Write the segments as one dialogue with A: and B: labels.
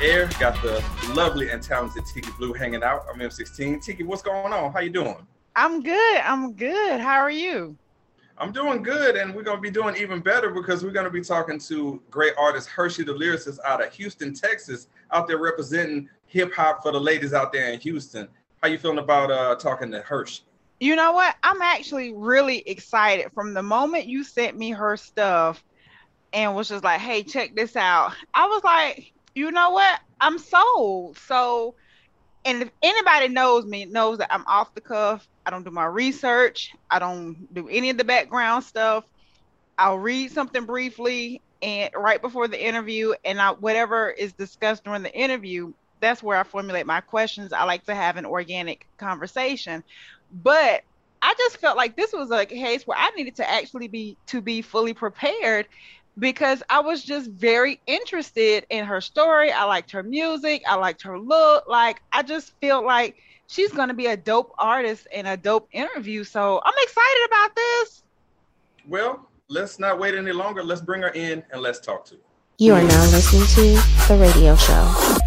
A: air. Got the lovely and talented Tiki Blue hanging out. I'm M16. Tiki, what's going on? How you doing?
B: I'm good. I'm good. How are you?
A: I'm doing good, and we're gonna be doing even better because we're gonna be talking to great artist Hershe the lyricist out of Houston, Texas, out there representing hip hop for the ladies out there in Houston. How you feeling about uh, talking to Hershe?
B: You know what? I'm actually really excited. From the moment you sent me her stuff, and was just like, hey, check this out. I was like, you know what? I'm sold. So, and if anybody knows me, knows that I'm off the cuff. I don't do my research. I don't do any of the background stuff. I'll read something briefly and right before the interview, and I, whatever is discussed during the interview, that's where I formulate my questions. I like to have an organic conversation, but I just felt like this was a case where I needed to actually be to be fully prepared because I was just very interested in her story. I liked her music. I liked her look. Like, I just feel like she's going to be a dope artist and a dope interview. So I'm excited about this.
A: Well, let's not wait any longer. Let's bring her in and let's talk to her.
C: You are now listening to The Radio Show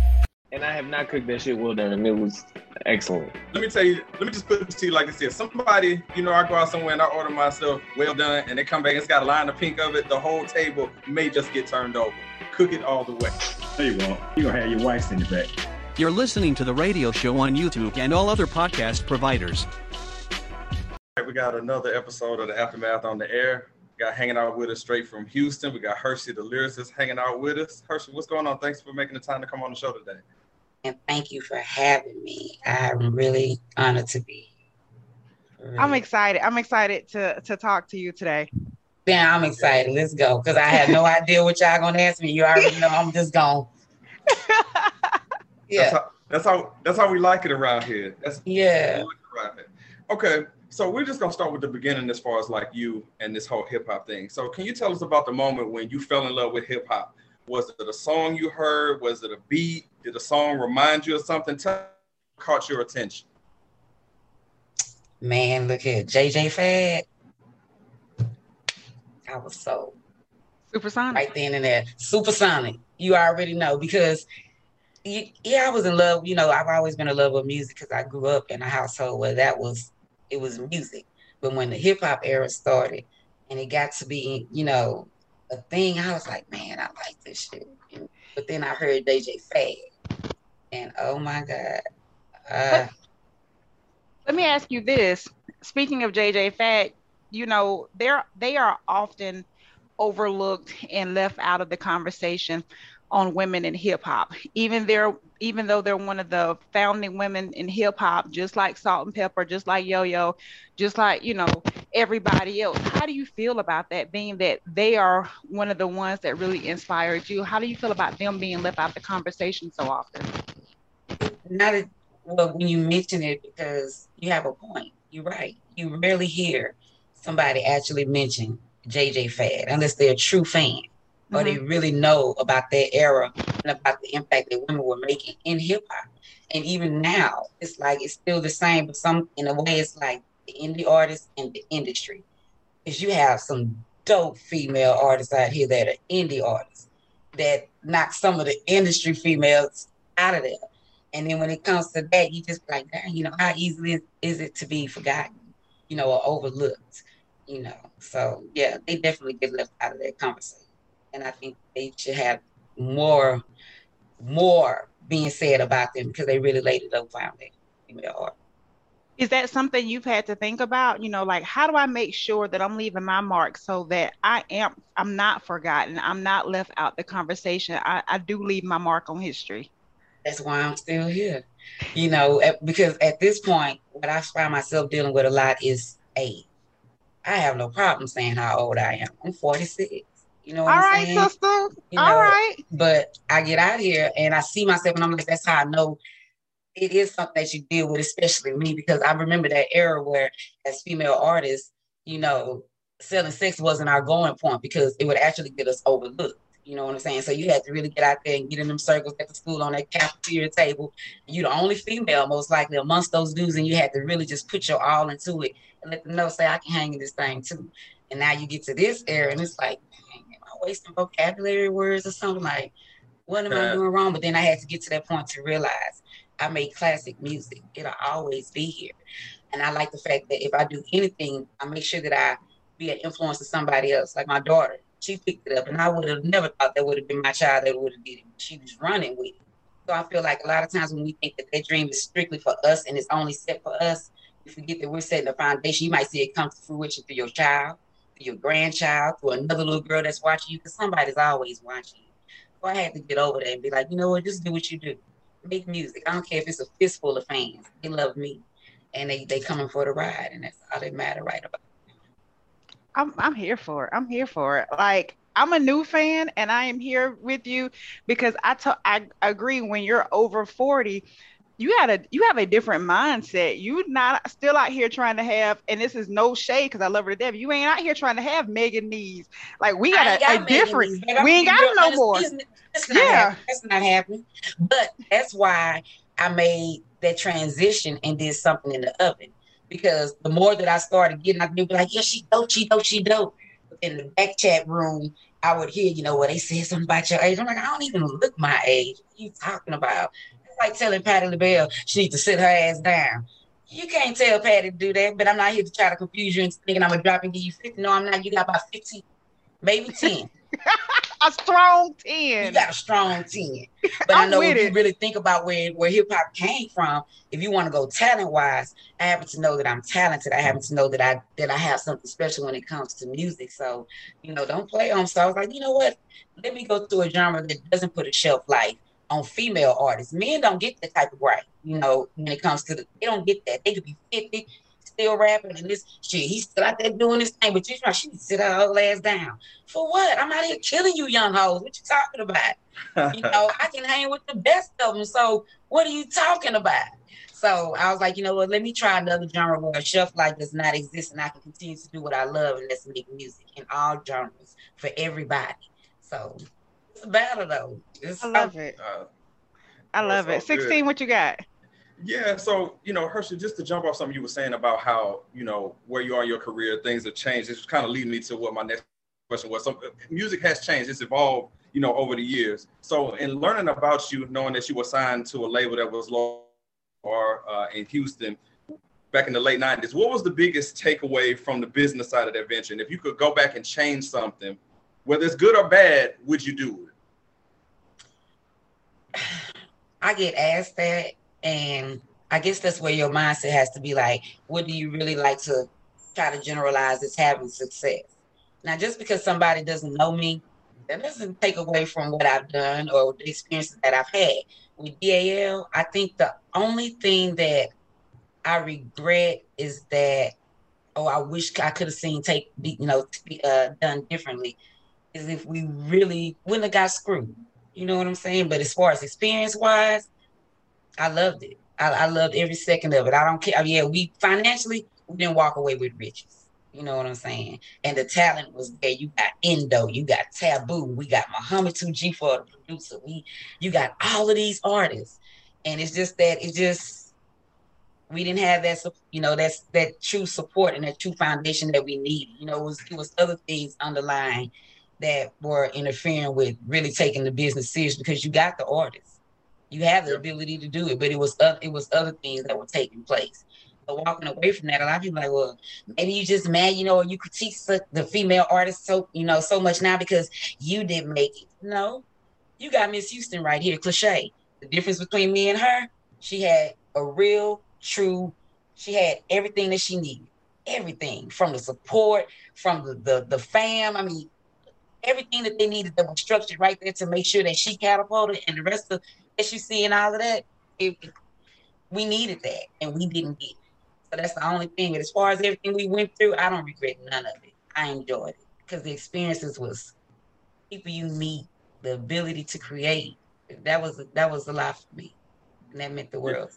D: and I have not cooked that shit well done, and it was excellent.
A: Let me tell you, let me just put it to you like this here. Somebody, you know, I go out somewhere and I order myself well done, and they come back, it's got a line of pink of it. The whole table may just get turned over. Cook it all the way.
E: There you go. You're gonna have your wife in the back.
F: You're listening to the radio show on YouTube and all other podcast providers.
A: we got another episode of the Aftermath on the air. We got hanging out with us straight from Houston. We got Hershe the lyricist hanging out with us. Hershe, what's going on? Thanks for making the time to come on the show today
G: and thank you for having me. I'm really honored to be.
B: Really. I'm excited. I'm excited to to talk to you today.
G: Yeah, I'm excited. Let's go because I had no idea what y'all gonna ask me. You already know I'm just gone.
A: yeah, that's how, that's how that's how we like it around here. That's
G: yeah.
A: Like okay, so we're just gonna start with the beginning as far as like you and this whole hip hop thing. So can you tell us about the moment when you fell in love with hip hop? Was it a song you heard? Was it a beat? Did the song remind you of something? Tell, caught your attention?
G: Man, look here, JJ Fad. I was so
B: supersonic
G: right then and there. Supersonic. You already know because yeah, I was in love. You know, I've always been in love with music because I grew up in a household where that was it was music. But when the hip hop era started and it got to be, you know, a thing, I was like, man, I like this shit. But then I heard JJ Fad and oh my god. Uh,
B: let me ask you this: Speaking of JJ Fad, you know they're they are often overlooked and left out of the conversation on women in hip hop. Even they're even though they're one of the founding women in hip hop, just like Salt-N-Pepa, just like Yo Yo, just like you know everybody else. How do you feel about that? Being that they are one of the ones that really inspired you. How do you feel about them being left out of the conversation so often?
G: Not as, well when you mention it because you have a point. You're right. You rarely hear somebody actually mention JJ Fad unless they're a true fan mm-hmm. or they really know about their era and about the impact that women were making in hip hop. And even now, it's like it's still the same, but some in a way it's like the indie artists and the industry. Because you have some dope female artists out here that are indie artists that knock some of the industry females out of there. And then when it comes to that, you just like, you know, how easily is it to be forgotten, you know, or overlooked, you know? So yeah, they definitely get left out of that conversation. And I think they should have more, more being said about them because they really laid it up foundation female art.
B: Is that something you've had to think about? You know, like how do I make sure that I'm leaving my mark so that I am I'm not forgotten, I'm not left out the conversation. I, I do leave my mark on history.
G: That's why I'm still here. You know, because at this point, what I find myself dealing with a lot is age. I have no problem saying how old I am. I'm 46. You know what
B: All
G: I'm
B: right,
G: saying?
B: sister. You know, All right.
G: But I get out here and I see myself and I'm like, that's how I know it is something that you deal with, especially me, because I remember that era where as female artists, you know, selling sex wasn't our going point because it would actually get us overlooked. You know what I'm saying? So you had to really get out there and get in them circles at the school on that cafeteria table. You're the only female, most likely, amongst those dudes, and you had to really just put your all into it and let them know, say, I can hang in this thing too. And now you get to this era, and it's like, wasting vocabulary words or something? Like, What am I doing wrong? But then I had to get to that point to realize I make classic music. It'll always be here. And I like the fact that if I do anything, I make sure that I be an influence to somebody else. Like my daughter, she picked it up, and I would have never thought that would have been my child that would have did it. She was running with it. So I feel like a lot of times when we think that that dream is strictly for us and it's only set for us, we forget that we're setting the foundation. You might see it come to fruition through your child, your grandchild, through another little girl that's watching you, because somebody's always watching you. So I had to get over that and be like, you know what, just do what you do. Make music. I don't care if it's a fistful of fans. They love me. And they they coming for the ride, and that's all that matter right about.
B: I'm I'm here for it. I'm here for it. Like I'm a new fan and I am here with you because I I agree when you're over 40 you had a you have a different mindset. You not still out here trying to have and this is no shade because I love her to death. You ain't out here trying to have Megan needs. Like we got
G: I ain't
B: a, a different we ain't got no more.
G: That's not
B: Yeah.
G: happening. That's not happening. But that's why I made that transition and did something in the oven. Because the more that I started getting, I'd be like, yeah, she dope, she dope, she dope. But in the back chat room, I would hear, you know, where they said something about your age. I'm like, I don't even look my age. What are you talking about? Like telling Patti LaBelle she needs to sit her ass down. You can't tell Patti to do that, but I'm not here to try to confuse you and thinking I'm gonna drop and give you 50. No, I'm not. You got about 15, maybe 10.
B: A strong 10.
G: You
B: 10.
G: got a strong 10. But I know if you really think about where, where hip hop came from, if you want to go talent wise, I happen to know that I'm talented. I happen to know that I that I have something special when it comes to music. So, you know, don't play on. So I was like, you know what? Let me go through a genre that doesn't put a shelf life on female artists. Men don't get that type of right, you know, when it comes to the they don't get that. They could be 50, still rapping and this shit. He's still out there doing this thing, but you know, she to sit her whole ass down. For what? I'm out here killing you young hoes. What you talking about? you know, I can hang with the best of them. So what are you talking about? So I was like, you know what? Let me try another genre where a shelf life does not exist, and I can continue to do what I love, and that's make music in all genres for everybody. So it's a battle, though. It's,
B: I love it.
A: Uh,
B: I love
A: That's
B: it.
A: all good.
B: 16 what you got?
A: Yeah, so you know, Hershe, just to jump off something you were saying about how you know where you are in your career, things have changed. It's kind of leading me to what my next question was. So, music has changed; it's evolved, you know, over the years. So, in learning about you, knowing that you were signed to a label that was low or uh, in Houston back in the late '90s, what was the biggest takeaway from the business side of that venture? And if you could go back and change something, whether it's good or bad, would you do it?
G: I get asked that, and I guess that's where your mindset has to be like, what do you really like to try to generalize as having success? Now, just because somebody doesn't know me, that doesn't take away from what I've done or the experiences that I've had. With DAL, I think the only thing that I regret is that, oh, I wish I could have seen take, you know, uh, done differently, is if we really wouldn't have got screwed. You know what I'm saying? But as far as experience wise, I loved it. I, I loved every second of it. I don't care. Yeah, we financially we didn't walk away with riches. You know what I'm saying? And the talent was there. You got Endo, you got Taboo, we got Muhammad 2G for the producer. We you got all of these artists. And it's just that it just we didn't have that you know that's that true support and that true foundation that we needed. You know, it was it was other things underlying that were interfering with really taking the business serious because you got the artists. You have the ability to do it, but it was oth- it was other things that were taking place. But walking away from that, a lot of people are like, well, maybe you just mad, you know, or you critique the female artists so you know so much now because you didn't make it. No, you got Miss Houston right here, cliche. The difference between me and her, she had a real, true, she had everything that she needed. Everything from the support, from the the, the fam. I mean, everything that they needed that was structured right there to make sure that she catapulted and the rest of that you see and all of that. It, we needed that and we didn't get. it. So that's the only thing. But as far as everything we went through, I don't regret none of it. I enjoyed it because the experiences was people you meet, the ability to create. That was that was a lot for me, and that meant the world.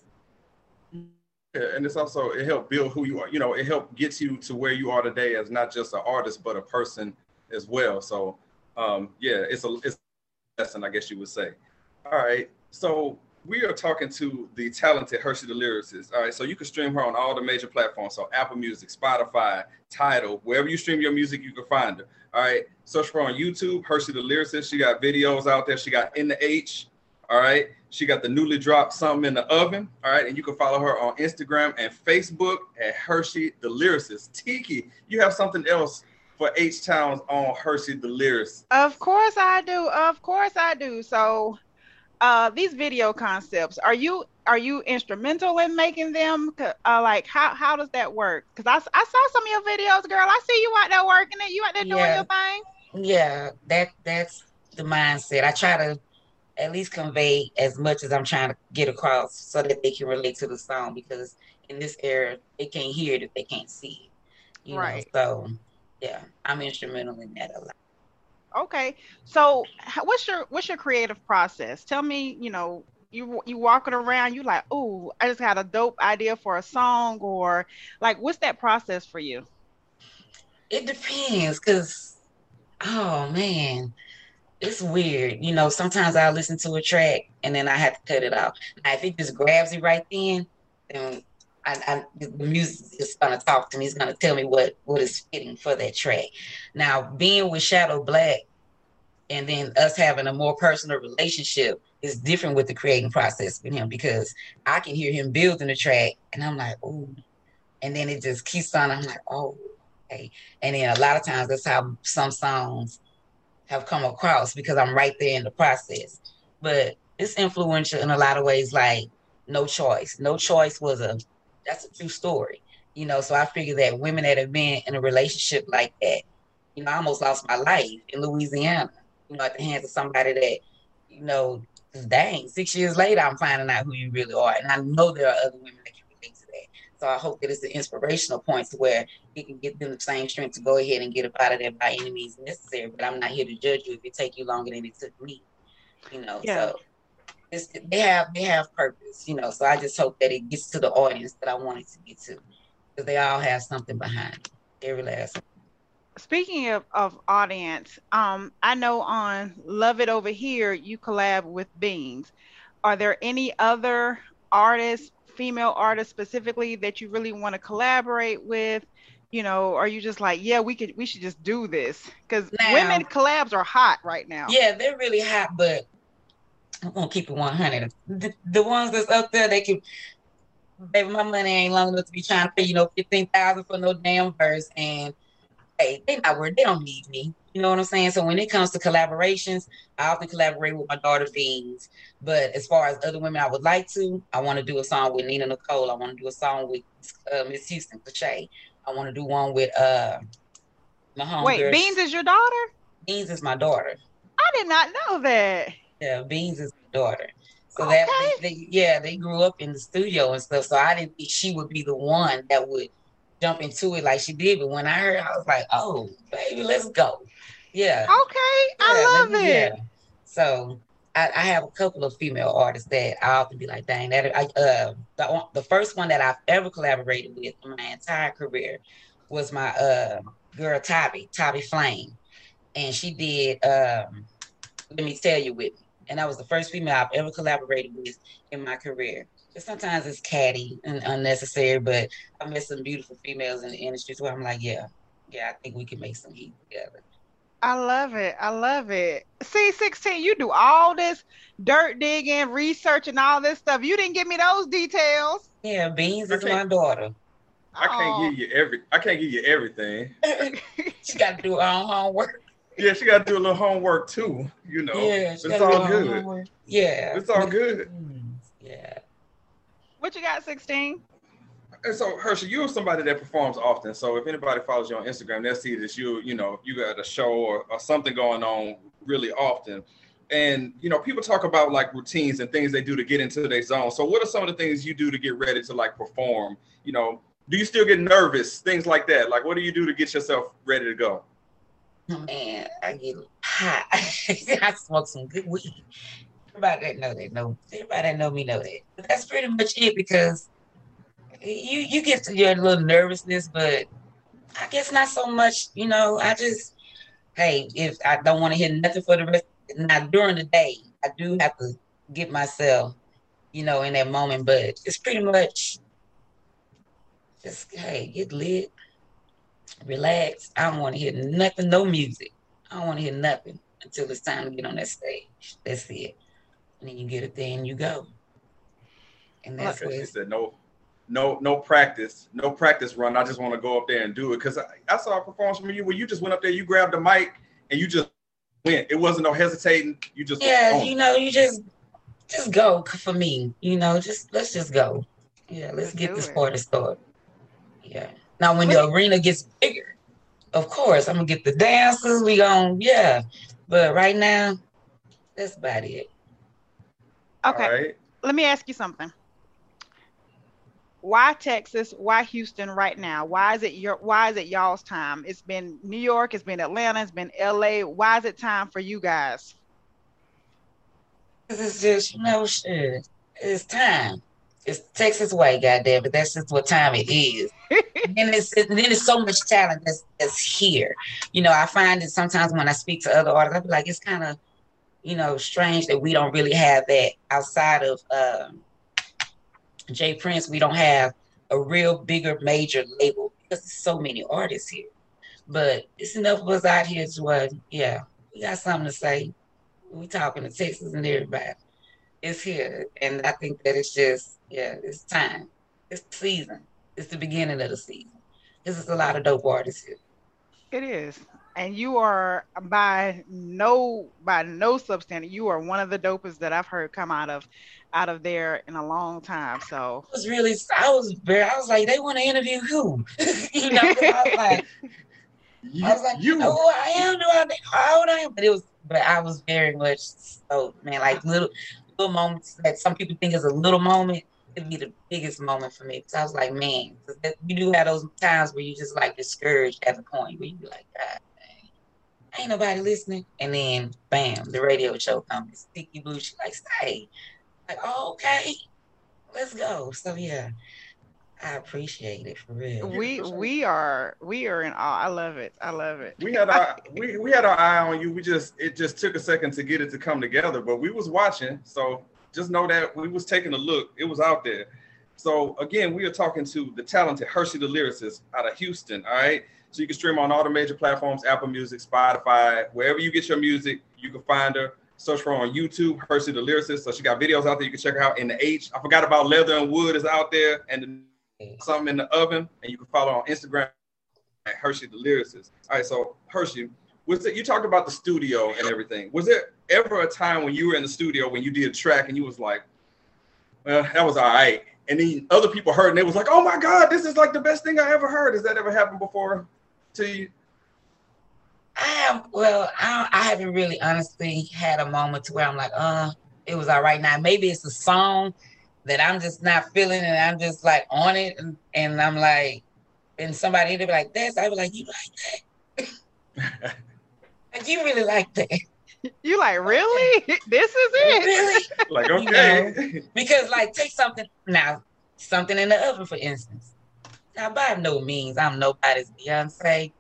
A: Yeah, and it's also it helped build who you are. You know, it helped get you to where you are today as not just an artist but a person as well. So, um, yeah, it's a it's a lesson, I guess you would say. All right. So we are talking to the talented Hershe the lyricist. All right, so you can stream her on all the major platforms, so Apple Music, Spotify, Tidal, wherever you stream your music, you can find her. All right, search for her on YouTube, Hershe the lyricist. She got videos out there. She got in the H. All right, she got the newly dropped something in the oven. All right, and you can follow her on Instagram and Facebook at Hershe the lyricist. Tiki, you have something else for H Towns on Hershe the lyricist.
B: Of course I do. Of course I do. So uh these video concepts, are you are you instrumental in making them? Uh, like how how does that work? Because I, I saw some of your videos, girl. I see you out there working it. You out there doing
G: Yeah.
B: your thing.
G: Yeah, that that's the mindset. I try to at least convey as much as I'm trying to get across so that they can relate to the song because in this era they can't hear it if they can't see it. You
B: Right.
G: know, so yeah, I'm instrumental in that a lot.
B: Okay. So what's your what's your creative process? Tell me, you know, you you walking around, you like, oh, I just got a dope idea for a song, or like, what's that process for you?
G: It depends, cause oh man, it's weird. You know, sometimes I listen to a track and then I have to cut it off. Now, if it just grabs me right then, then I, the music is gonna talk to me. It's gonna tell me what what is fitting for that track. Now, being with Shadow Black, and then us having a more personal relationship is different with the creating process with him because I can hear him building the track, and I'm like, oh, and then it just keeps on. I'm like, oh, okay. And then a lot of times that's how some songs have come across because I'm right there in the process. But it's influential in a lot of ways, like No Choice. No Choice was a that's a true story. You know, so I figure that women that have been in a relationship like that, you know, I almost lost my life in Louisiana, you know, at the hands of somebody that, you know, dang, six years later I'm finding out who you really are. And I know there are other women that can relate to that. So I hope that it's an inspirational point to where it can get them the same strength to go ahead and get up out of there by any means necessary. But I'm not here to judge you if it take you longer than it took me. You know,
B: Yeah.
G: so it's, they have they have purpose, you know. So I just hope that it gets to the audience that I want it to get to. Because they all have something behind it. Every last.
B: Speaking of, of audience, um, I know on Love It Over Here you collab with Beans. Are there any other artists, female artists specifically, that you really want to collaborate with? You know, are you just like, yeah, we could, we should just do this? Because women collabs are hot right now.
G: Yeah, they're really hot, but I'm gonna keep it 100. The, the ones that's up there, they can. Baby, my money ain't long enough to be trying to pay you know fifteen thousand for no damn verse, and hey, they not worth. They don't need me. You know what I'm saying? So when it comes to collaborations, I often collaborate with my daughter Beans. But as far as other women I would like to, I want to do a song with Nina Nicole. I want to do a song with uh, Miss Houston Cliche. I want to do one with uh my homegirl.
B: Wait, Beans is your daughter?
G: Beans is my daughter.
B: I did not know that.
G: Yeah, Beans is my daughter. So that they, yeah, they grew up in the studio and stuff. So I didn't think she would be the one that would jump into it like she did. But when I heard, I was like, oh, baby, let's go. Yeah.
B: Okay, I
G: Yeah,
B: love
G: me-
B: it.
G: yeah. So I, I have a couple of female artists that I often be like, dang, that I uh the, the first one that I've ever collaborated with in my entire career was my uh girl Tabby, Tabby Flame. And she did um Let Me Tell You with me. And that was the first female I've ever collaborated with in my career. But sometimes it's catty and unnecessary, but I met some beautiful females in the industry where I'm like, yeah, yeah, I think we can make some heat together.
B: I love it. I love it. C16, you do all this dirt digging, research, and all this stuff. You didn't give me those details.
G: Yeah, Beans is my daughter.
A: I can't give oh. you every. I can't give you everything.
G: she got to do her own homework.
A: Yeah, she got to do a little homework too. You know,
G: Yeah,
A: it's
G: she gotta do
A: all good.
G: homework. Yeah,
A: It's all good.
G: Mm, Yeah,
B: What you got, 16?
A: And so, Hershe, you're somebody that performs often. So, if anybody follows you on Instagram, they'll see that you, you know, you got a show or, or something going on really often. And you know, people talk about like routines and things they do to get into their zone. So, what are some of the things you do to get ready to like perform? You know, do you still get nervous? Things like that. Like, what do you do to get yourself ready to go? Mm-hmm.
G: man, I get hot. I smoke some good weed. Everybody that know that know. Everybody that know me know that. But that's pretty much it because you you get to your little nervousness, but I guess not so much. You know, I just hey, if I don't want to hear nothing for the rest, now during the day, I do have to get myself you know, in that moment. But it's pretty much just hey, get lit, relax. I don't want to hear nothing, no music. I don't want to hear nothing until it's time to get on that stage. That's it. And then you get it there and you go. And that's
A: Okay,
G: what
A: she
G: it's,
A: said no, no, no practice, no practice run. I just want to go up there and do it because I, I saw a performance from you where you just went up there, you grabbed the mic, and you just went. It wasn't no hesitating. You just
G: yeah,
A: went,
G: you know, you just just go for me. You know, just let's just go. Yeah, let's,
B: Let's
G: get this
B: it.
G: party started. Yeah. Now when the arena gets bigger, of course, I'm gonna get the dancers. We gon' yeah. But right now, that's about it.
B: Okay,
A: All right.
B: let me ask you something. Why Texas? Why Houston right now? Why is it your why is it y'all's time? It's been New York, it's been Atlanta, it's been LA. Why is it time for you guys?
G: 'Cause It's just you know shit. It's time. It's Texas way, goddamn it. That's just what time it is. and then it's and then there's so much talent that's that's here. You know, I find that sometimes when I speak to other artists, I be like, it's kind of, you know, strange that we don't really have that outside of um, Jay Prince. We don't have a real bigger major label because there's so many artists here. But it's enough of us out here to, uh, yeah, we got something to say. We talking to Texas and everybody. It's here, and I think that it's just, yeah, it's time. It's the season. It's the beginning of the season. This is a lot of dope artists here.
B: It is. And you are by no by no substandard, you are one of the dopest that I've heard come out of out of there in a long time. So
G: I was really, I was very, I was like, they want to interview who? you know, I was like,
A: You,
G: I was like, you know who I am, do I know how old I am? But it was, but I was very much so, man, like little, little moments that some people think is a little moment. It'd be the biggest moment for me because I was like, man, that- you do have those times where you just like discouraged at the point where you be like, God, dang, ain't nobody listening. And then, bam, the radio show comes, Sticky Blue. She like, stay. Like, oh, okay, let's go. So yeah, I appreciate it for real.
B: we we are we are in awe. I love it. I love it.
A: we had our we, we had our eye on you. We just it just took a second to get it to come together, but we was watching. So just know that we was taking a look. It was out there. So again, we are talking to the talented Hershe the lyricist out of Houston. All right. So you can stream on all the major platforms, Apple Music, Spotify, wherever you get your music, you can find her. Search for her on YouTube, Hershe the lyricist. So she got videos out there. You can check her out in the H. I forgot about Leather and Wood is out there and something in the oven. And you can follow on Instagram at Hershe the lyricist. All right, so Hershe, was it you talked about the studio and everything? Was there ever a time when you were in the studio when you did a track and you was like, well, that was all right, and then other people heard and they was like, oh my god, this is like the best thing I ever heard. Has that ever happened before to you?
G: I have well, I, I haven't really honestly had a moment to where I'm like, uh, it was all right. Now maybe it's a song that I'm just not feeling and I'm just like on it and, and I'm like, and somebody they be like, this, I was like, you like that? like you really like that?
B: You like really? This is it?
G: really?
A: Like,
G: You
A: okay.
G: Because like take something now, something in the oven, for instance. Now by no means I'm nobody's Beyonce.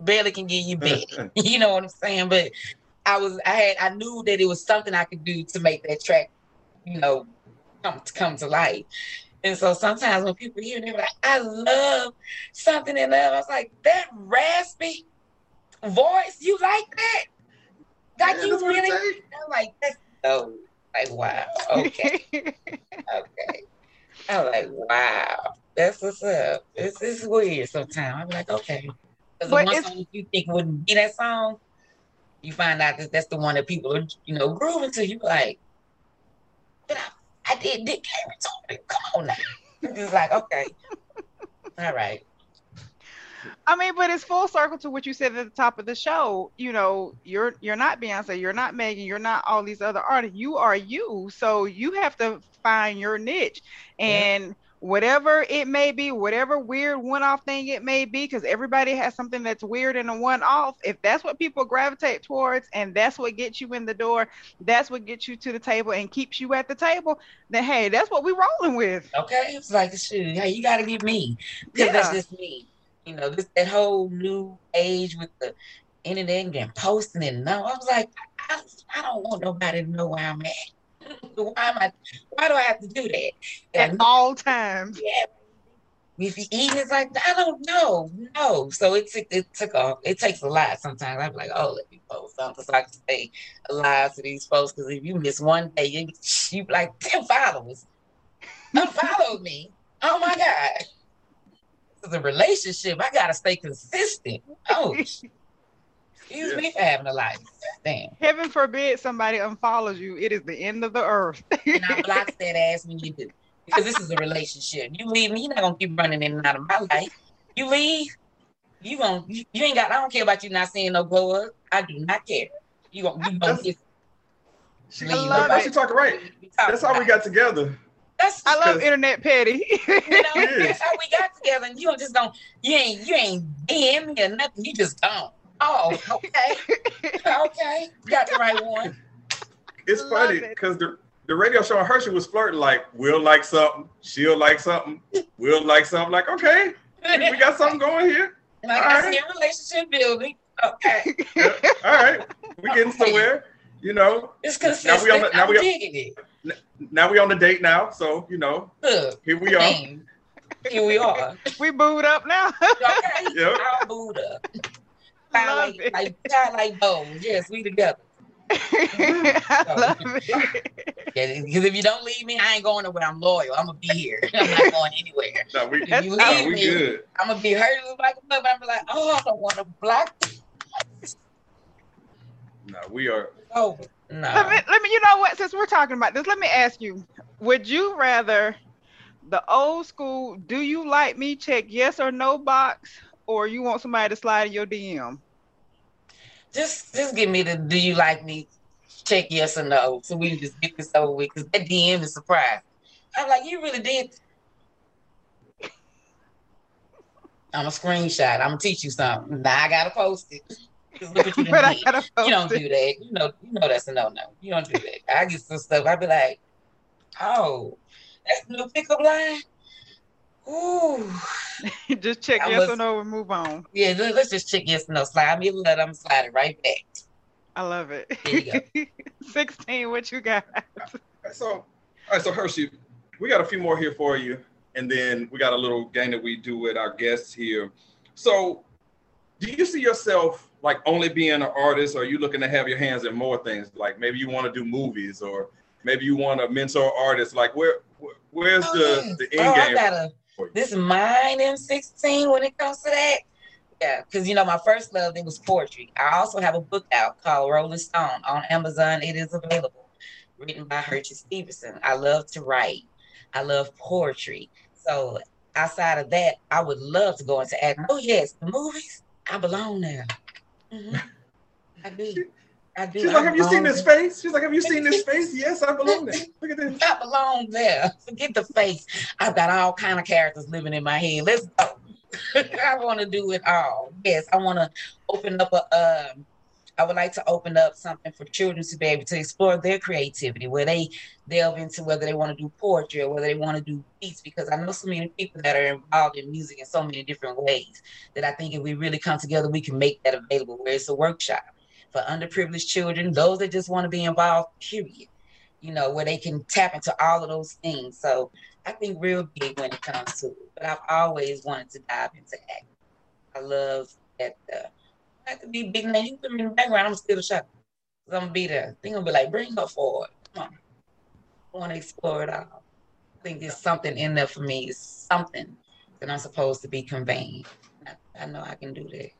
G: Barely can give you bed. you know what I'm saying? But I was I had I knew that it was something I could do to make that track, you know, come to come to life. And so sometimes when people hear it, they're like, I love something in love. I was like, that raspy voice, you like that? Like
A: Yeah,
G: you
A: that's what it
G: really. I'm like, that's so like wow. Okay. Okay. I'm like, wow, that's what's up. This is weird sometimes. I'm like, okay. Because the
B: But
G: one
B: it's-
G: song you think wouldn't be that song, you find out that that's the one that people are, you know, grooving to. You like, but I, I did Dick Cambridge on. Come on now. It's just like, okay. All right.
B: I mean, but it's full circle to what you said at the top of the show. You know, you're you're not Beyonce, you're not Megan, you're not all these other artists. You are you. So you have to find your niche. And whatever it may be, whatever weird one-off thing it may be, because everybody has something that's weird and a one-off. If that's what people gravitate towards and that's what gets you in the door, that's what gets you to the table and keeps you at the table, then hey, that's what we're rolling with.
G: Okay, it's like shoot, hey, you gotta get me because that's just me. You know, this that whole new age with the internet and posting and no, I was like, I, I don't want nobody to know where I'm at. why am I? Why do I have to do that?
B: At
G: And
B: all times.
G: yeah, if you eat, it's like I don't know, no. So it took it took a it takes a lot. Sometimes I'm like, oh, let me post something so I can stay alive to these folks. Because if you miss one day, you you like ten followers. Unfollow me. Oh my god. This is a relationship. I gotta stay consistent. Oh, excuse
A: Yeah.
G: me for having a life. Damn.
B: Heaven forbid somebody unfollows you. It is the end of the earth.
G: And I block that ass when you do. Because this is a relationship. You leave me, you're not gonna keep running in and out of my life. You leave, you gonna you, you ain't got I don't care about you not seeing no glow up. I do not care. You gonna you gonna
A: That's-
G: get
A: She,
G: I love
A: that's
B: it.
A: she talking right. That's how we got together.
G: That's
B: I love internet petty.
G: you know, that's how we got together. And you just don't you ain't you ain't DM me or nothing. You just don't. Oh, okay. okay. Got the right one.
A: It's
B: Love
A: funny
B: it.
A: because the the radio show on Hershe was flirting like we'll like something, she'll like something, we'll like something. Like okay, we got something going here.
G: like
A: all
G: I
A: right.
G: see a relationship building. Okay.
A: Yeah, all right, we getting somewhere. You know,
G: It's consistent.
A: Now we on the- now
G: I'm
A: we on-
G: digging it.
A: Now we on the date now, so you know
G: Look.
A: here we are.
G: Dang. Here we are.
B: we booed up now.
G: Okay.
A: Yep.
G: All booed up.
B: I love
G: like,
B: it.
G: like, kind like bones. Yes, we together.
B: I love it.
G: Because if you don't leave me, I ain't going nowhere. I'm loyal. I'm gonna be here. I'm not going anywhere.
A: No, we,
B: That's
G: you
A: no, we
G: me,
A: good.
G: I'm gonna be hurt like a mother. I'm like, oh, I don't want to block.
A: No, we are.
G: Oh no.
B: Let me, let me, you know what? Since we're talking about this, let me ask you: Would you rather the old school "Do you like me?" check yes or no box, or you want somebody to slide in your DM?
G: Just, just give me the. Do you like me? Check yes or no, so we can just get this over with. Because that DM is surprised. I'm like, you really did. I'm a screenshot. I'm gonna teach you something. Now I gotta post it. 'Cause look what you
B: but I
G: did.
B: gotta
G: You don't
B: post
G: do that. You know, you know that's a no no. You don't do that. I get some stuff. I be like, oh, that's the new pickup line. Ooh.
B: Just check
G: I
B: yes
G: was-
B: or no and move on.
G: yeah. let- Let's just check yes or no. Slide me let them slide it right back.
B: I love it.
G: There you
B: Sixteen. What you got?
A: So, all right, so Hershe, we got a few more here for you, and then we got a little game that we do with our guests here. So, do you see yourself like only being an artist, or are you looking to have your hands in more things? Like maybe you want to do movies, or maybe you want to mentor artists. Like where, where where's
G: Oh,
A: the the
G: Oh,
A: end
G: I got a this mine M16 when it comes to that. Yeah, because you know my first love it was poetry. I also have a book out called Rolling Stone on Amazon. It is available, written by Hershey Stevenson. I love to write. I love poetry. So outside of that, I would love to go into acting. Oh yes, the movies. I belong there. Mhm. I do. I do.
A: She's like, have you seen this
G: there.
A: face? She's like, have you seen this face? Yes, I belong there. Look at this.
G: I belong there. Forget the face. I've got all kind of characters living in my head. Let's go. I want to do it all. Yes, I want to open up a. Um, I would like to open up something for children to be able to explore their creativity, where they delve into whether they want to do poetry or whether they want to do beats. Because I know so many people that are involved in music in so many different ways that I think if we really come together, we can make that available. Where it's a workshop for underprivileged children, those that just want to be involved. Period you know, where they can tap into all of those things. So I think real big when it comes to it. But I've always wanted to dive into acting. I love that. Uh, have to be big name. You put me in the background, I'm still shut. Cause I'm gonna be there. They're gonna be like, bring her forward. Come on. I want to explore it all. I think there's something in there for me. It's something that I'm supposed to be conveying. I, I know I can do that.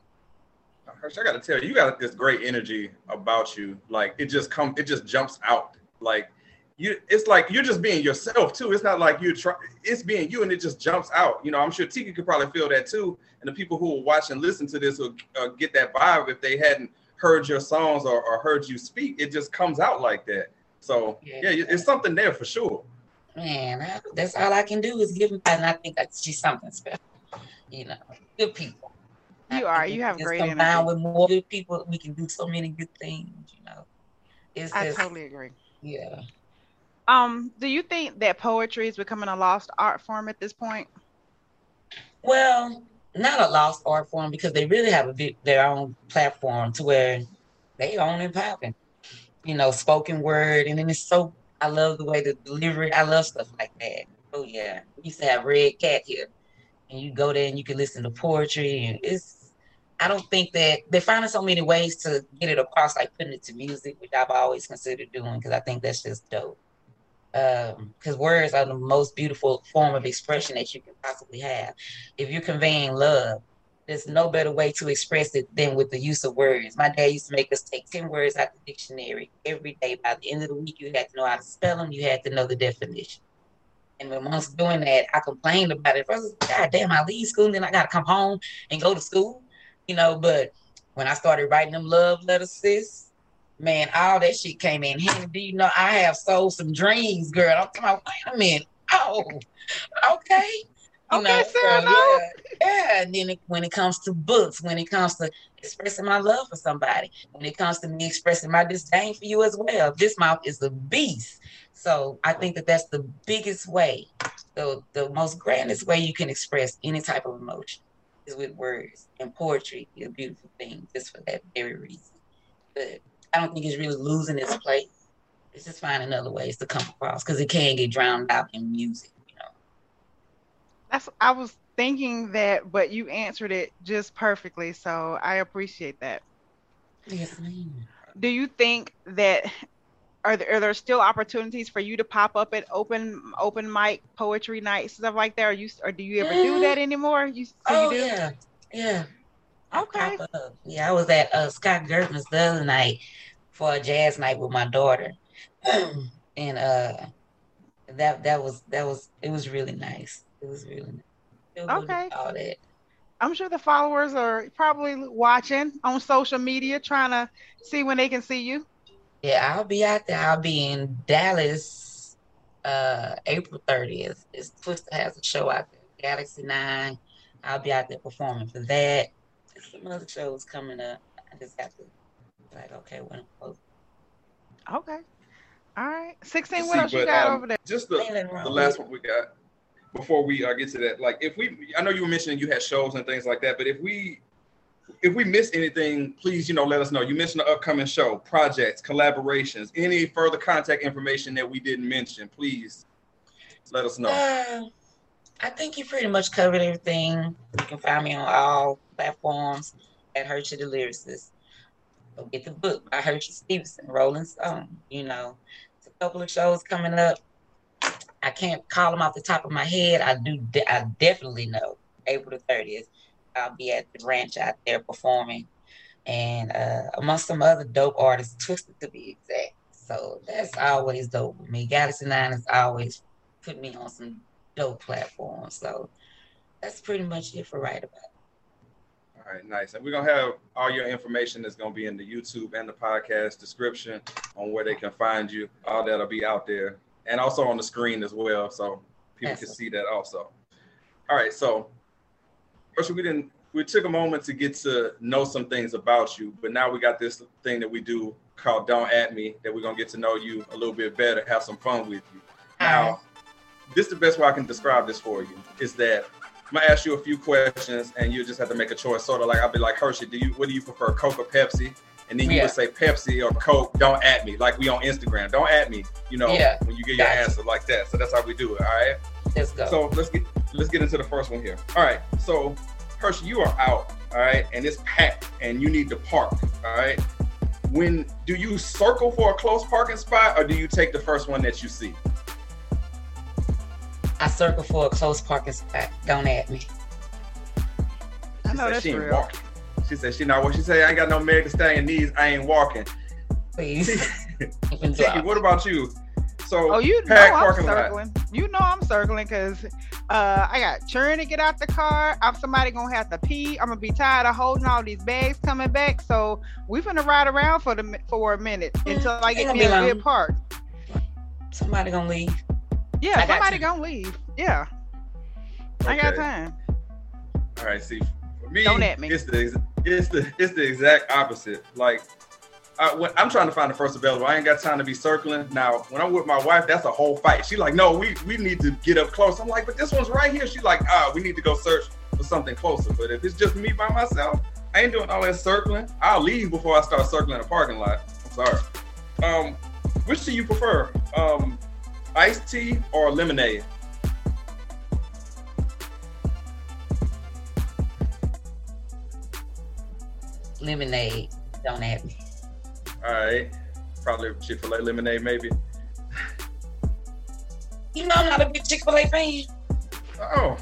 A: Hershe, I got to tell you, you got this great energy about you. Like it just come, it just jumps out. Like you, it's like you're just being yourself too. It's not like you're trying. It's being you, and it just jumps out. You know, I'm sure Tika could probably feel that too. And the people who will watch and listen to this will uh, get that vibe if they hadn't heard your songs or, or heard you speak. It just comes out like that. So
G: Yeah.
A: yeah, it's something there for sure.
G: Man, I, that's all I can do is give them, and I think that she's something special. You know, good people.
B: You
G: I
B: are. You have great
G: combine
B: energy.
G: with more good people, we can do so many good things. You know, it's
B: I
G: just
B: totally agree.
G: yeah.
B: Um, do you think that poetry is becoming a lost art form at this point?
G: Well, not a lost art form because they really have a bit their own platform to where they own and popping. You know, spoken word, and then it's so I love the way the delivery. I love stuff like that. Oh yeah, we used to have Red Cat here, and you go there and you can listen to poetry, and it's. I don't think that they're finding so many ways to get it across, like putting it to music, which I've always considered doing because I think that's just dope. Uh, because words are the most beautiful form of expression that you can possibly have. If you're conveying love, there's no better way to express it than with the use of words. My dad used to make us take 10 words out the dictionary every day. By the end of the week, you had to know how to spell them, you had to know the definition. And was doing that, I complained about it. Like, God damn, I leave school then I got to come home and go to school, you know. But when I started writing them love letters, sis, man, all that shit came in handy. Do you know I have sold some dreams, girl? I'm talking about, wait a minute. Oh, okay. You
B: Okay,
G: know,
B: Sarah,
G: so,
B: no.
G: yeah, yeah. And then it, when it comes to books, when it comes to expressing my love for somebody, when it comes to me expressing my disdain for you as well, this mouth is a beast. So I think that that's the biggest way, the the most grandest way you can express any type of emotion is with words. And poetry is a beautiful thing just for that very reason. But I don't think it's really losing its place. It's just finding other ways to come across because it can get drowned out in music. You know.
B: That's I was thinking that, but you answered it just perfectly. So I appreciate that.
G: Yes, ma'am.
B: Do you think that are there, are there still opportunities for you to pop up at open open mic poetry nights stuff like that? Or you or do you ever do that anymore? You so
G: oh
B: you do?
G: yeah, yeah.
B: Okay.
G: pop up. Yeah, I was at uh, Scott Gertner's the other night for a jazz night with my daughter, and uh, that that was that was it was really nice. It was really nice.
B: Okay.
G: All that.
B: I'm sure the followers are probably watching on social media, trying to see when they can see you.
G: Yeah, I'll be out there. I'll be in Dallas, uh, April 30th. It's Twister has a show out there, Galaxy Nine. I'll be out there performing for that. There's some other shows coming up. I just have to like, okay, when I'm close.
B: Okay. All right. 16,
A: See,
B: what else you got
A: um,
B: over there?
A: Just the
G: Ain't nothing wrong
A: the last one we got before we uh, get to that. Like, if we, I know you were mentioning you had shows and things like that, but if we, if we miss anything, please, you know, let us know. You mentioned the upcoming show, projects, collaborations, any further contact information that we didn't mention. Please let us know.
G: Uh, I think you pretty much covered everything. You can find me on all platforms at Hershe the Lyricist. Go get the book by Hershey Stevenson, Rolling Stone. You know, it's a couple of shows coming up. I can't call them off the top of my head. I do. De- I definitely know April the thirtieth. I'll be at the ranch out there performing, and uh, amongst some other dope artists, Twisted to be exact. So that's always dope with me. Galaxy Nine is always put me on some dope platforms. So that's pretty much it for right about.
A: All right, nice. And we're gonna have all your information that's gonna be in the YouTube and the podcast description on where they can find you. All that'll be out there, and also on the screen as well, so people can see that also. All right, so first we didn't we took a moment to get to know some things about you, but now we got this thing that we do called "Don't At Me" that we're gonna get to know you a little bit better, have some fun with you. Now, this is the best way I can describe this for you is that I'm gonna ask you a few questions and you just have to make a choice. Sort of like I'll be like Hershe, do you what do you prefer, Coke or Pepsi? And then you
G: Yeah.
A: would say Pepsi or Coke. Don't at me, like we on Instagram. Don't at me. You know,
G: Yeah.
A: when you get your
G: Gotcha.
A: answer like that. So that's how we do it. All right.
G: Let's go.
A: So let's get let's get into the first one here. All right. So Hershe, you are out. All right, and it's packed, and you need to park. All right. When do you circle for a close parking spot, or do you take the first one that you see?
G: I circle for a close parking spot. Don't at me.
B: I
A: She
B: know
A: said
B: that's
A: she ain't
B: real.
A: walking. She said she not what she said. I ain't got no Meg to stay in knees. I ain't walking.
G: Please. Even
A: Tiki, what about you? So
B: Oh, you know I'm
A: parking lot.
B: circling. You know I'm circling because uh, I got churn to get out the car. I'm somebody gonna have to pee. I'm gonna be tired of holding all these bags coming back. So we finna ride around for the for a minute
G: Mm,
B: until I get
G: gonna
B: me a good park.
G: Somebody gonna leave.
B: Yeah,
G: I
B: somebody gonna leave. Yeah, I got time.
A: All right, see, for me,
B: Don't at me.
A: it's the ex- it's the it's the exact opposite. Like, I, when, I'm trying to find the first available. I ain't got time to be circling. Now, when I'm with my wife, that's a whole fight. She like, no, we we need to get up close. I'm like, but this one's right here. She like, ah, we need to go search for something closer. But if it's just me by myself, I ain't doing all that circling. I'll leave before I start circling the parking lot. I'm sorry. Um, which do you prefer? Um, iced tea or lemonade?
G: Lemonade. Don't at me.
A: All right, probably Chick Fil A lemonade, maybe.
G: You know, I'm not a big Chick Fil A fan.
A: Oh,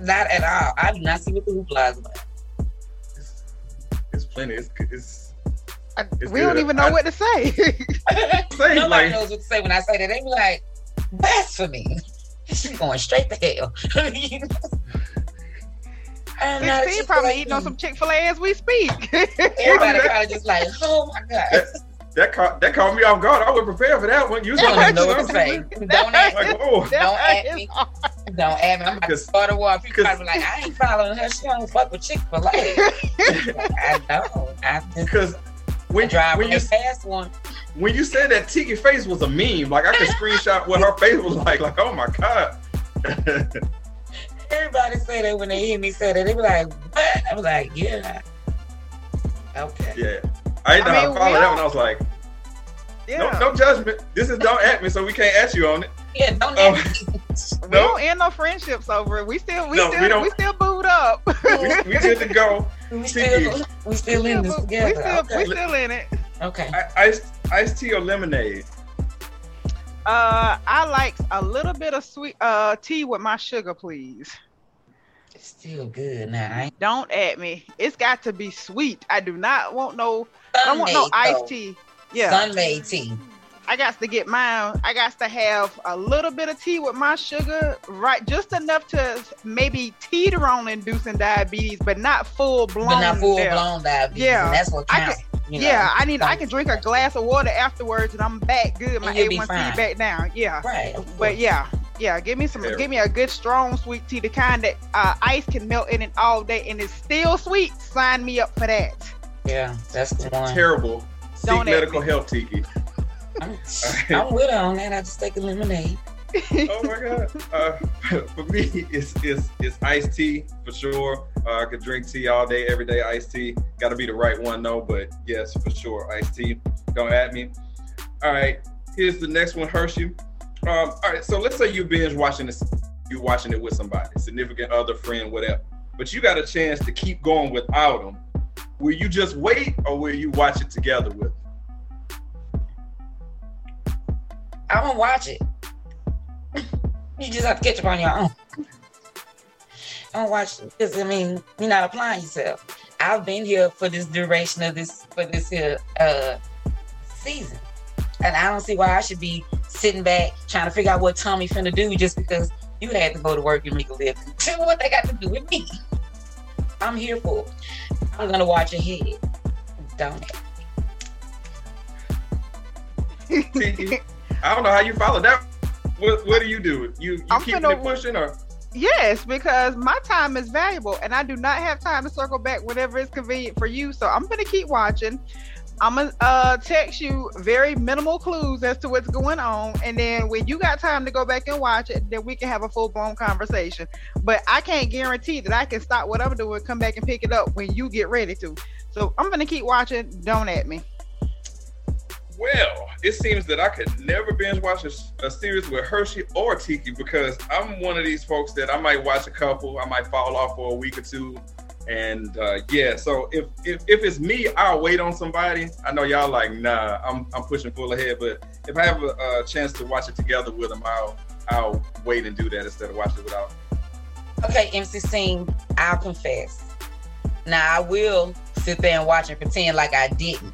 G: Not at all. I do not see what the hoopla is about.
A: it's, it's plenty. It's it's
B: I-
A: It's
B: we don't even know
A: I-
B: what to say.
A: Say,
G: Nobody
A: like-
G: knows what to say when I say that. They be like, blasphemy. She's going straight to hell. You know? I'm not
B: Sixteen probably eating on some Chick Fil A as we speak.
G: Everybody probably just like, oh my god.
A: that caught that caught me off guard. I was prepared for that one. You
G: don't even know what to say. Don't at me.
A: like, oh,
G: Don't ask me. Don't ask me. I'm about to start a war. People
A: because-
G: probably like, I ain't following her. She don't fuck with Chick Fil A. I know. I just
A: because
G: I
A: when
G: drive
A: when you
G: right past one.
A: When you said that Tiki face was a meme, like I could screenshot what her face was like. Like, oh my god.
G: Everybody say that when they hear me say that. They be like, what? I was like, yeah. Okay.
A: yeah, I didn't know
B: I
A: how
B: mean,
A: to follow that
B: all-
A: one. I was like,
B: yeah.
A: no, no judgment. This is don't at me, so we can't ask you on it.
G: Yeah, don't
A: um,
G: ask me.
B: We
A: No.
B: don't end no friendships over it. We still, we
A: No, we
B: still,
A: don't.
B: we, still booed up.
A: We, we good to go.
G: We still, we still in this
B: we
G: together.
B: still, we still in it.
G: okay.
A: I, iced iced tea or lemonade?
B: Uh, I like a little bit of sweet uh tea with my sugar, please.
G: It's still good now. I
B: Don't at me. It's got to be sweet. I do not want no. I don't want no iced
G: though.
B: tea. Yeah,
G: Sun-made tea.
B: I got to get mine. I got to have a little bit of tea with my sugar, right? Just enough to maybe teeter on inducing diabetes, but not full blown.
G: But not full
B: there.
G: blown diabetes.
B: Yeah.
G: And that's what
B: I
G: counts. You know.
B: Yeah, I need. I can drink a glass of water afterwards, and I'm back good. My
G: And you'll be
B: A1C back down. Yeah,
G: Right.
B: but
G: course.
B: yeah, yeah. Give me some.
A: Yeah.
B: Give me a good strong sweet tea, the kind that uh, ice can melt in it all day, and it's still sweet. Sign me up for that.
G: Yeah, that's the one.
A: Terrible. Seek
B: Don't
A: medical
B: me.
A: help, Tiki.
G: I'm, I'm with her on that. I just take a lemonade.
A: oh my god. Uh, for me, it's it's it's iced tea for sure. Uh, I could drink tea all day, every day. Iced tea. Got to be the right one though. But yes, for sure, iced tea. Don't at me. All right. Here's the next one, Hershe. Um, all right. So let's say you binge watching this. You watching it with somebody, significant other, friend, whatever. But you got a chance to keep going without them. Will you just wait, or will you watch it together with? 'em?
G: I won't watch it. You just have to catch up on your own. Don't watch because I mean you're not applying yourself. I've been here for this duration of this for this here uh season. And I don't see why I should be sitting back trying to figure out what Tommy finna do just because you had to go to work and make a living. what they got to do with me? I'm here for. I'm gonna watch ahead. Don't
A: I don't know how you follow that. What, what do you do? You you
B: I'm
A: keeping it pushing or?
B: Yes, because my time is valuable, and I do not have time to circle back whenever it's convenient for you. So I'm gonna keep watching. I'm gonna uh, text you very minimal clues as to what's going on, and then when you got time to go back and watch it, then we can have a full blown conversation. But I can't guarantee that I can stop what I'm doing, come back and pick it up when you get ready to. So I'm gonna keep watching. Don't at me.
A: Well, it seems that I could never binge watch a, a series with Hershe or Tiki because I'm one of these folks that I might watch a couple, I might fall off for a week or two, and uh, yeah. So if, if if it's me, I'll wait on somebody. I know y'all like nah, I'm I'm pushing full ahead, but if I have a, a chance to watch it together with them, I'll I'll wait and do that instead of watching it without.
G: Okay, M-16, I'll confess. Now I will sit there and watch and pretend like I didn't,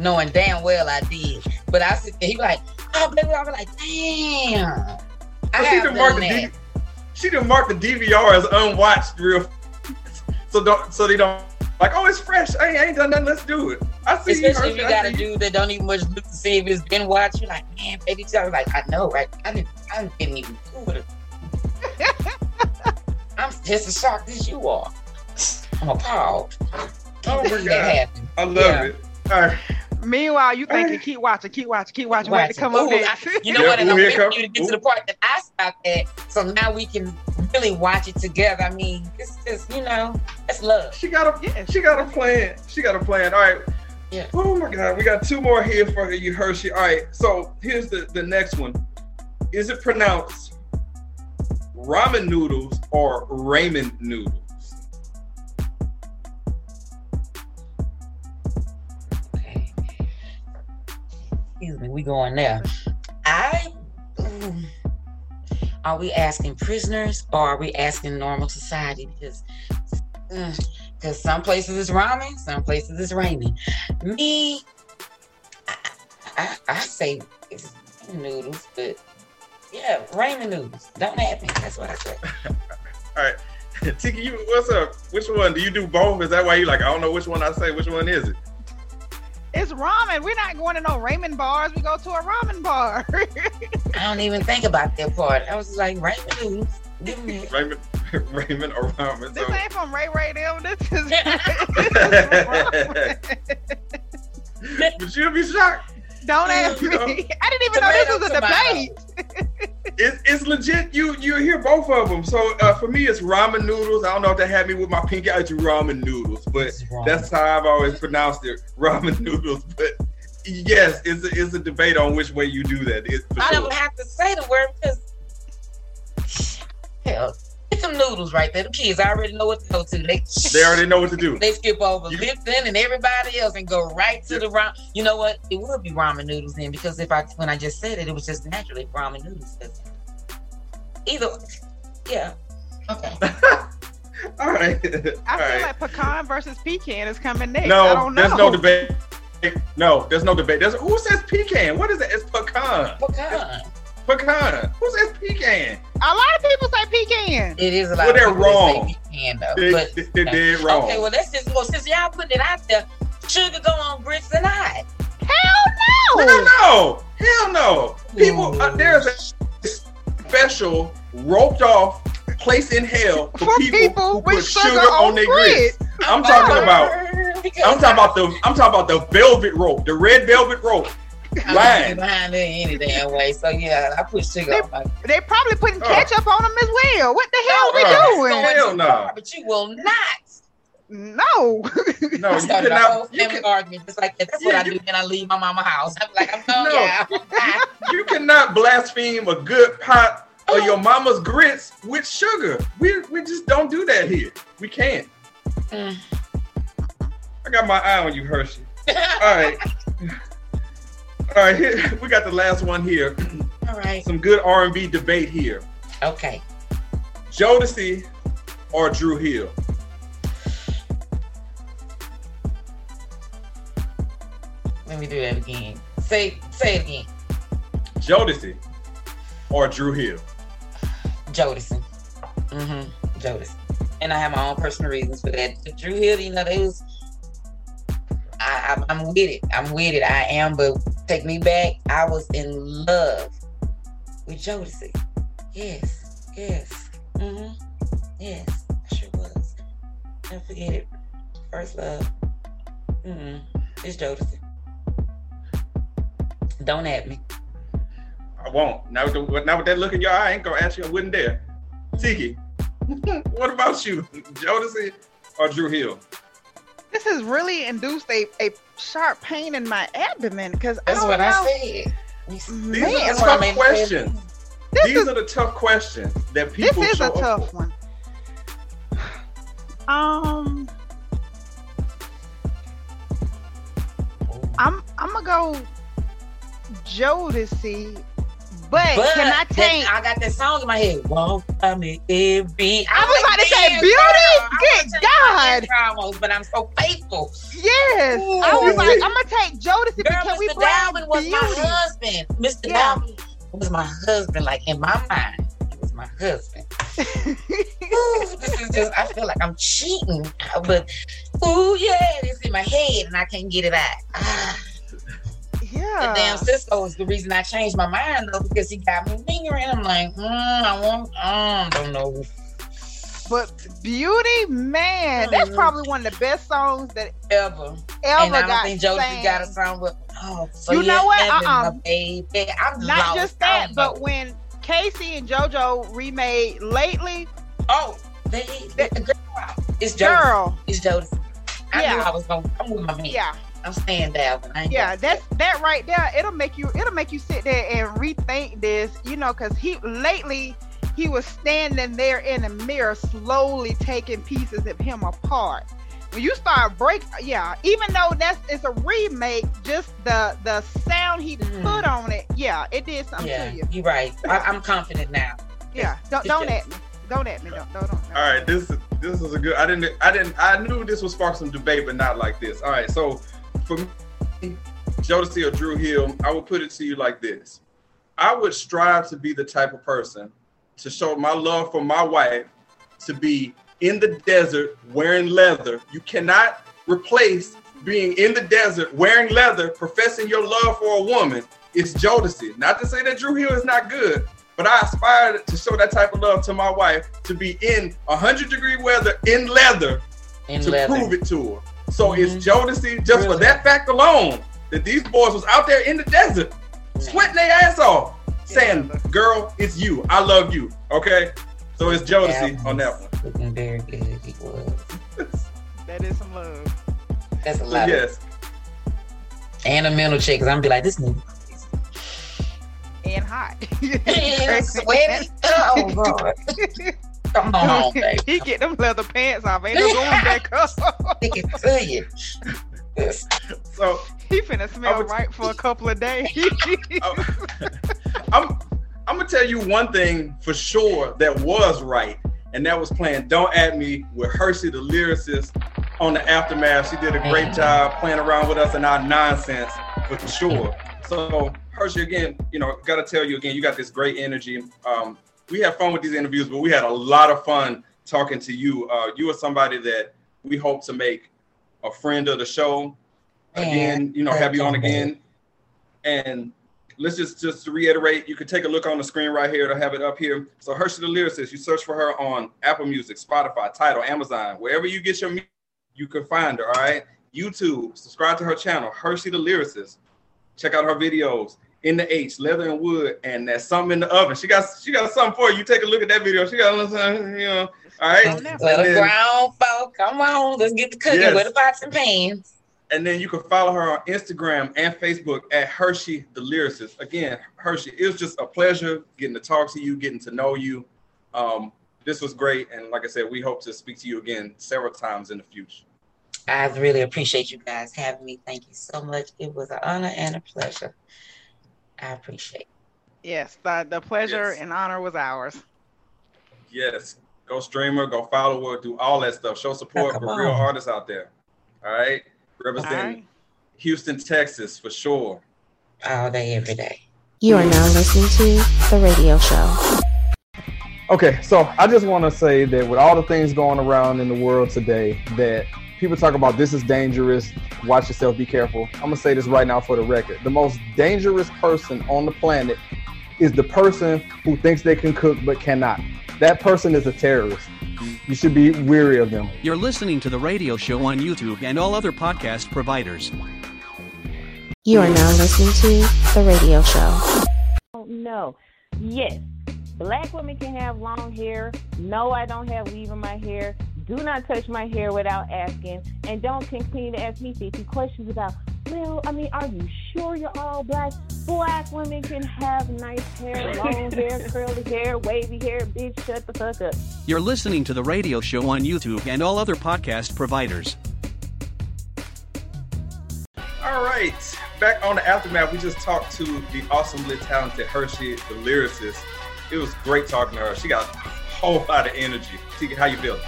G: knowing damn well I did. But I sit there, he be like, oh, baby, I'll be like, damn. I
A: she didn't mark the. D- she didn't mark the DVR as unwatched real. So don't so they don't like oh it's fresh. I ain't, I ain't done nothing. Let's do it. I see you.
G: Especially if you
A: I
G: got a dude that don't even much look to see if it's been watched. You're like, man, baby, I was like, I know, right? I didn't, I didn't even do it. I'm just as shocked as you are. I'm appalled.
A: Oh my God. I love
G: Yeah.
A: it. All right.
B: Meanwhile, you thinking, keep watching, keep watching, keep watching. Wait to come up
G: Ooh,
B: next.
G: I- you know
A: Yeah,
G: what? And I'm
A: here
G: waiting
A: come-
G: for you to get
A: ooh.
G: to the part that I stopped at. So now we can really watch it together. I mean, it's just, you know, it's love.
A: She got a
B: Yeah.
A: she got a plan. She got a plan. All right.
G: Yeah.
A: Oh my God, we got two more here for you, Hershe. All right, so here's the the next one. Is it pronounced ramen noodles or ramen noodles?
G: Excuse me, we going there. I mm, are we asking prisoners or are we asking normal society? Because because some places it's ramen, some places it's raining. Me, I, I, I say it's noodles, but yeah, ramen noodles. Don't have me. That's what I say.
A: All right, Tiki, you what's up? Which one do you do both? Is that why you like? I don't know which one I say. Which one is it?
B: It's ramen. We're not going to no ramen bars. We go to a ramen bar.
G: I don't even think about that part. I was just like ramen noodles. Give me.
A: Ramen, ramen or ramen?
B: this
A: So,
B: ain't from Ray Ray them. This is.
A: but you'll be shocked.
B: Don't ask me. I didn't even know this was a debate.
A: It's, it's legit. You you hear both of them. So uh, for me, it's ramen noodles. I don't know if they had me with my pinky out to ramen noodles, but that's how I've always pronounced it, ramen noodles. But yes, it's a, it's a debate on which way you do that. It's
G: I
A: sure.
G: don't have to say the word because hell, get some noodles right there. The kids already know what to go to. They
A: They already know what to do.
G: they skip over
A: You-
G: Lipton and everybody else and go right to the ramen. You know what? It would be ramen noodles then because if I when I just said it, it was just naturally ramen noodles. Either, yeah. Okay.
A: All right.
B: I
A: All
B: feel
A: right.
B: like pecan versus pecan is coming next. I
A: No,
B: don't know.
A: there's no debate. No, there's no debate. There's who says pecan? What is it? It's pecan.
G: Pecan.
A: Pecan. Who says pecan?
B: A lot of people say pecan.
G: It is a lot
A: Well, they're
G: people
A: wrong.
G: say pecan though.
A: They,
G: but
A: they, they're dead wrong.
G: okay, well let's just well since y'all putting it out there, sugar go on grits and I.
B: Hell no.
A: Hell no! Hell no! People, uh, there's a special roped off place in hell for,
B: For
A: people,
B: people
A: who
B: with
A: put
B: sugar
A: sugar
B: on
A: on their grits.
B: grits.
A: I'm talking about.
G: Because
A: I'm talking about the. I'm talking about the velvet rope, the red velvet rope.
G: I'm behind it any damn way. So yeah, I put sugar on my.
B: They probably putting
A: Oh.
B: ketchup on them as well. What the hell are we
A: Oh,
B: doing?
A: hell. Hell no.
G: But you will not.
B: No.
A: No,
G: I
A: you
G: started a whole family
A: can,
G: argument just like that. That's
A: Yeah,
G: what I
A: you-
G: do when I leave my mama house. I'm like, I'm going,
A: No.
G: yeah. I'm
A: you cannot blaspheme a good pot of your mama's grits with sugar. We we just don't do that here. We can't.
G: Mm.
A: I got my eye on you, Hershe. All right. All right, here, we got the last one here.
G: All right.
A: Some good R&B debate here.
G: Okay.
A: Jodeci or Dru Hill?
G: Let me do that again. Say say it again.
A: Jodeci or Dru Hill?
G: Jodison. Mm-hmm. Jodison. And I have my own personal reasons for that. The Dru Hill, you know, they was I, I'm, I'm with it. I'm with it. I am, but take me back. I was in love with Jodeci. Yes. Yes. Mm-hmm. Yes. I sure was. Never forget it. First love. Mm-hmm. It's Jodeci. Don't at me.
A: I won't. Now, now with that look in your eye, I ain't gonna ask you. I wouldn't dare. Tiki, what about you? Jodeci or Dru Hill?
B: This has really induced a, a sharp pain in my abdomen because I
G: That's
B: don't
G: what
B: know.
G: I said.
A: These
B: Man,
A: are the
G: I
A: tough questions.
B: this
A: These
B: is
A: are the tough questions that people.
B: this is
A: show
B: a
A: up
B: tough
A: for.
B: one. Um, I'm I'm gonna go Jodeci, but,
G: But
B: can I take?
G: I got that song in my head. Walk by me every.
B: I was about to say
G: "Damn,
B: Beauty." Good
G: wanna take my
B: God.
G: Almost, but I'm so faithful.
B: Yes, I was like, I'm gonna take Jodeci,
G: Girl,
B: can we
G: Mr.
B: bring
G: Dalvin was my husband. Mr.
B: Yeah.
G: Dalvin was my husband. Like in my mind, he was my husband. Ooh, this is just. I feel like I'm cheating, but ooh yeah, it's in my head and I can't get it out. Ah. The damn Sisqó is the reason I changed my mind though, because he got me lingering. I'm like, mm, I want, mm, don't know.
B: But Beauty, man, that's
G: Mhm.
B: probably one of the best songs that
G: Ever.
B: ever
G: and I don't
B: got
G: think Jodeci
B: sang.
G: got a song with oh so
B: You know what? Uh-uh.
G: baby. I'm
B: Not
G: lost.
B: just that, but when K-Ci and JoJo remade lately,
G: oh they, they, girl, it's Jodeci.
B: girl,
G: It's Jodeci. I
B: Yeah.
G: knew I was going I'm with my man.
B: yeah,
G: I'm saying that one.
B: Yeah, that's that right there. It'll make you it'll make you sit there and rethink this, you know, because he lately he was standing there in the mirror, slowly taking pieces of him apart. When you start break, yeah, even though that's it's a remake, just the the sound he
G: Mm.
B: put on it, yeah, it did something
G: Yeah,
B: to you.
G: you're right. I, I'm confident now.
B: Yeah, don't
G: It's
B: don't
G: just-
B: at me, don't at me, don't don't. don't.
A: All right, this is this is a good. I didn't I didn't I knew this would spark some debate, but not like this. All right, so for me, Jodeci or Dru Hill, I would put it to you like this: I would strive to be the type of person to show my love for my wife to be in the desert wearing leather. You cannot replace being in the desert wearing leather, professing your love for a woman. It's Jodeci. Not to say that Dru Hill is not good, but I aspire to show that type of love to my wife to be in 100 degree weather in leather
G: In
A: to
G: leather.
A: prove it to her. So
G: Mhm.
A: it's Jodeci just for that fact alone that these boys was out there in the desert sweating their ass off, saying, "Girl, it's you. I love you." Okay, so it's Jodeci
G: Yeah.
A: on that one.
G: Looking very good. He was.
B: That is some love.
G: That's a
A: So
G: lot.
A: yes,
G: And a mental check, because I'm be like, this nigga.
B: and hot.
G: Yeah, sweaty. Oh, God. Come on, baby.
B: he get them leather pants off. Ain't no going back up.
G: Stick it to you. Yes.
A: so
B: he finna smell
A: would-
B: right for a couple of days.
A: I'm I'm gonna tell you one thing for sure that was right, and that was playing "Don't At Me" with Hershe, the lyricist, on the aftermath. She did a great job playing around with us and our nonsense for sure. So Hershe, again, you know, gotta tell you again, you got this great energy. Um, we have fun with these interviews, but we had a lot of fun talking to you. Uh, you are somebody that we hope to make a friend of the show. Again, you know, have you on again. And let's just just reiterate, you can take a look on the screen right here to have it up here. So Hershe the lyricist, you search for her on Apple Music, Spotify, Tidal, Amazon, wherever you get your music, you can find her. All right, YouTube, subscribe to her channel, Hershe the lyricist. Check out her videos. In the H, leather and wood, and that's something in the oven. She got she got something for you. You take a look at that video. She got something, you know. All right.
G: Let
A: And
G: them
A: then-
G: ground folk. Come on. Let's get the cooking
A: Yes.
G: with the pots and pans.
A: And then you can follow her on Instagram and Facebook at Hershe the Lyricist. Again, Hershe, it was just a pleasure getting to talk to you, getting to know you. Um, this was great. And like I said, we hope to speak to you again several times in the future.
G: I really appreciate you guys having me. Thank you so much. It was an honor and a pleasure. I appreciate it.
B: yes, the, the pleasure
A: Yes.
B: and honor was ours.
A: Yes, go stream her, go follow her, do all that stuff. Show support
G: Come
A: for real artists out there. All right.
B: All
A: Represent. Houston, Texas for sure.
G: All day, every day.
C: You are now listening to The Radio Show.
H: Okay, so I just want to say that with all the things going around in the world today, that people talk about this is dangerous, watch yourself, be careful. I'm gonna say this right now for the record. The most dangerous person on the planet is the person who thinks they can cook but cannot. That person is a terrorist. You should be weary of them.
F: You're listening to the radio show on YouTube and all other podcast providers.
C: You are now listening to The Radio Show.
I: Oh, No. Yes. Black women can have long hair. No, I don't have weave in my hair. Do not touch my hair without asking. And don't continue to ask me 50 questions about, well, I mean, are you sure you're all black? Black women can have nice hair, long hair, curly hair, wavy hair. Bitch, shut the fuck up.
F: You're listening to the radio show on YouTube and all other podcast providers.
A: All right, back on the aftermath, we just talked to the awesomely talented Hershe, the lyricist. It was great talking to her. She got a whole lot of energy. Tiki, how you feeling?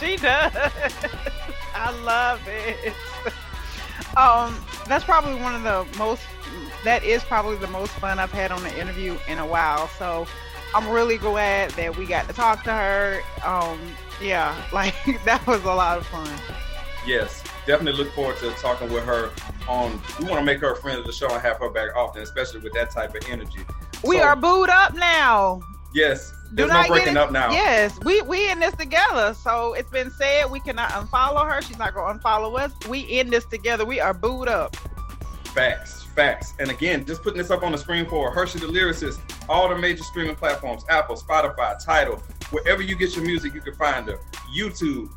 B: She does. I love it. Um, that's probably one of the most. That is probably the most fun I've had on the interview in a while. So I'm really glad that we got to talk to her. Um, yeah, like that was a lot of fun.
A: Yes, definitely look forward to talking with her. On we want to make her a friend of the show and have her back often, especially with that type of energy.
B: We
A: So,
B: are booed up now.
A: Yes, there's no breaking up now.
B: Yes, we we in this together. So it's been said we cannot unfollow her. She's not gonna unfollow us. We in this together. We are booed up.
A: Facts, facts. And again, just putting this up on the screen for Hershe the Lyricist, all the major streaming platforms, Apple, Spotify, Tidal, wherever you get your music, you can find her. YouTube,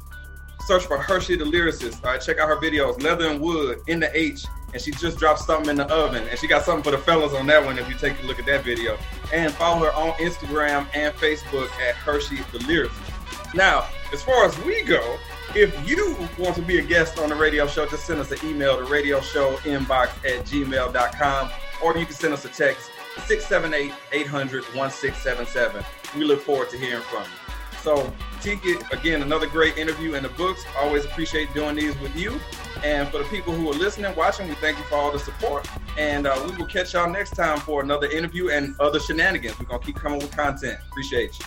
A: search for Hershe the Lyricist. All right, check out her videos, Leather and Wood, in the H, and she just dropped something in the oven, and she got something for the fellas on that one if you take a look at that video. And follow her on Instagram and Facebook at Hershe the Lyricist. Now, as far as we go, if you want to be a guest on the radio show, just send us an email to radio show inbox at gmail.com or you can send us a text 678 800 1677. We look forward to hearing from you. So, Tiki, again, another great interview in the books. Always appreciate doing these with you. And for the people who are listening, watching, we thank you for all the support. And uh, we will catch y'all next time for another interview and other shenanigans. We're going to keep coming with content. Appreciate you.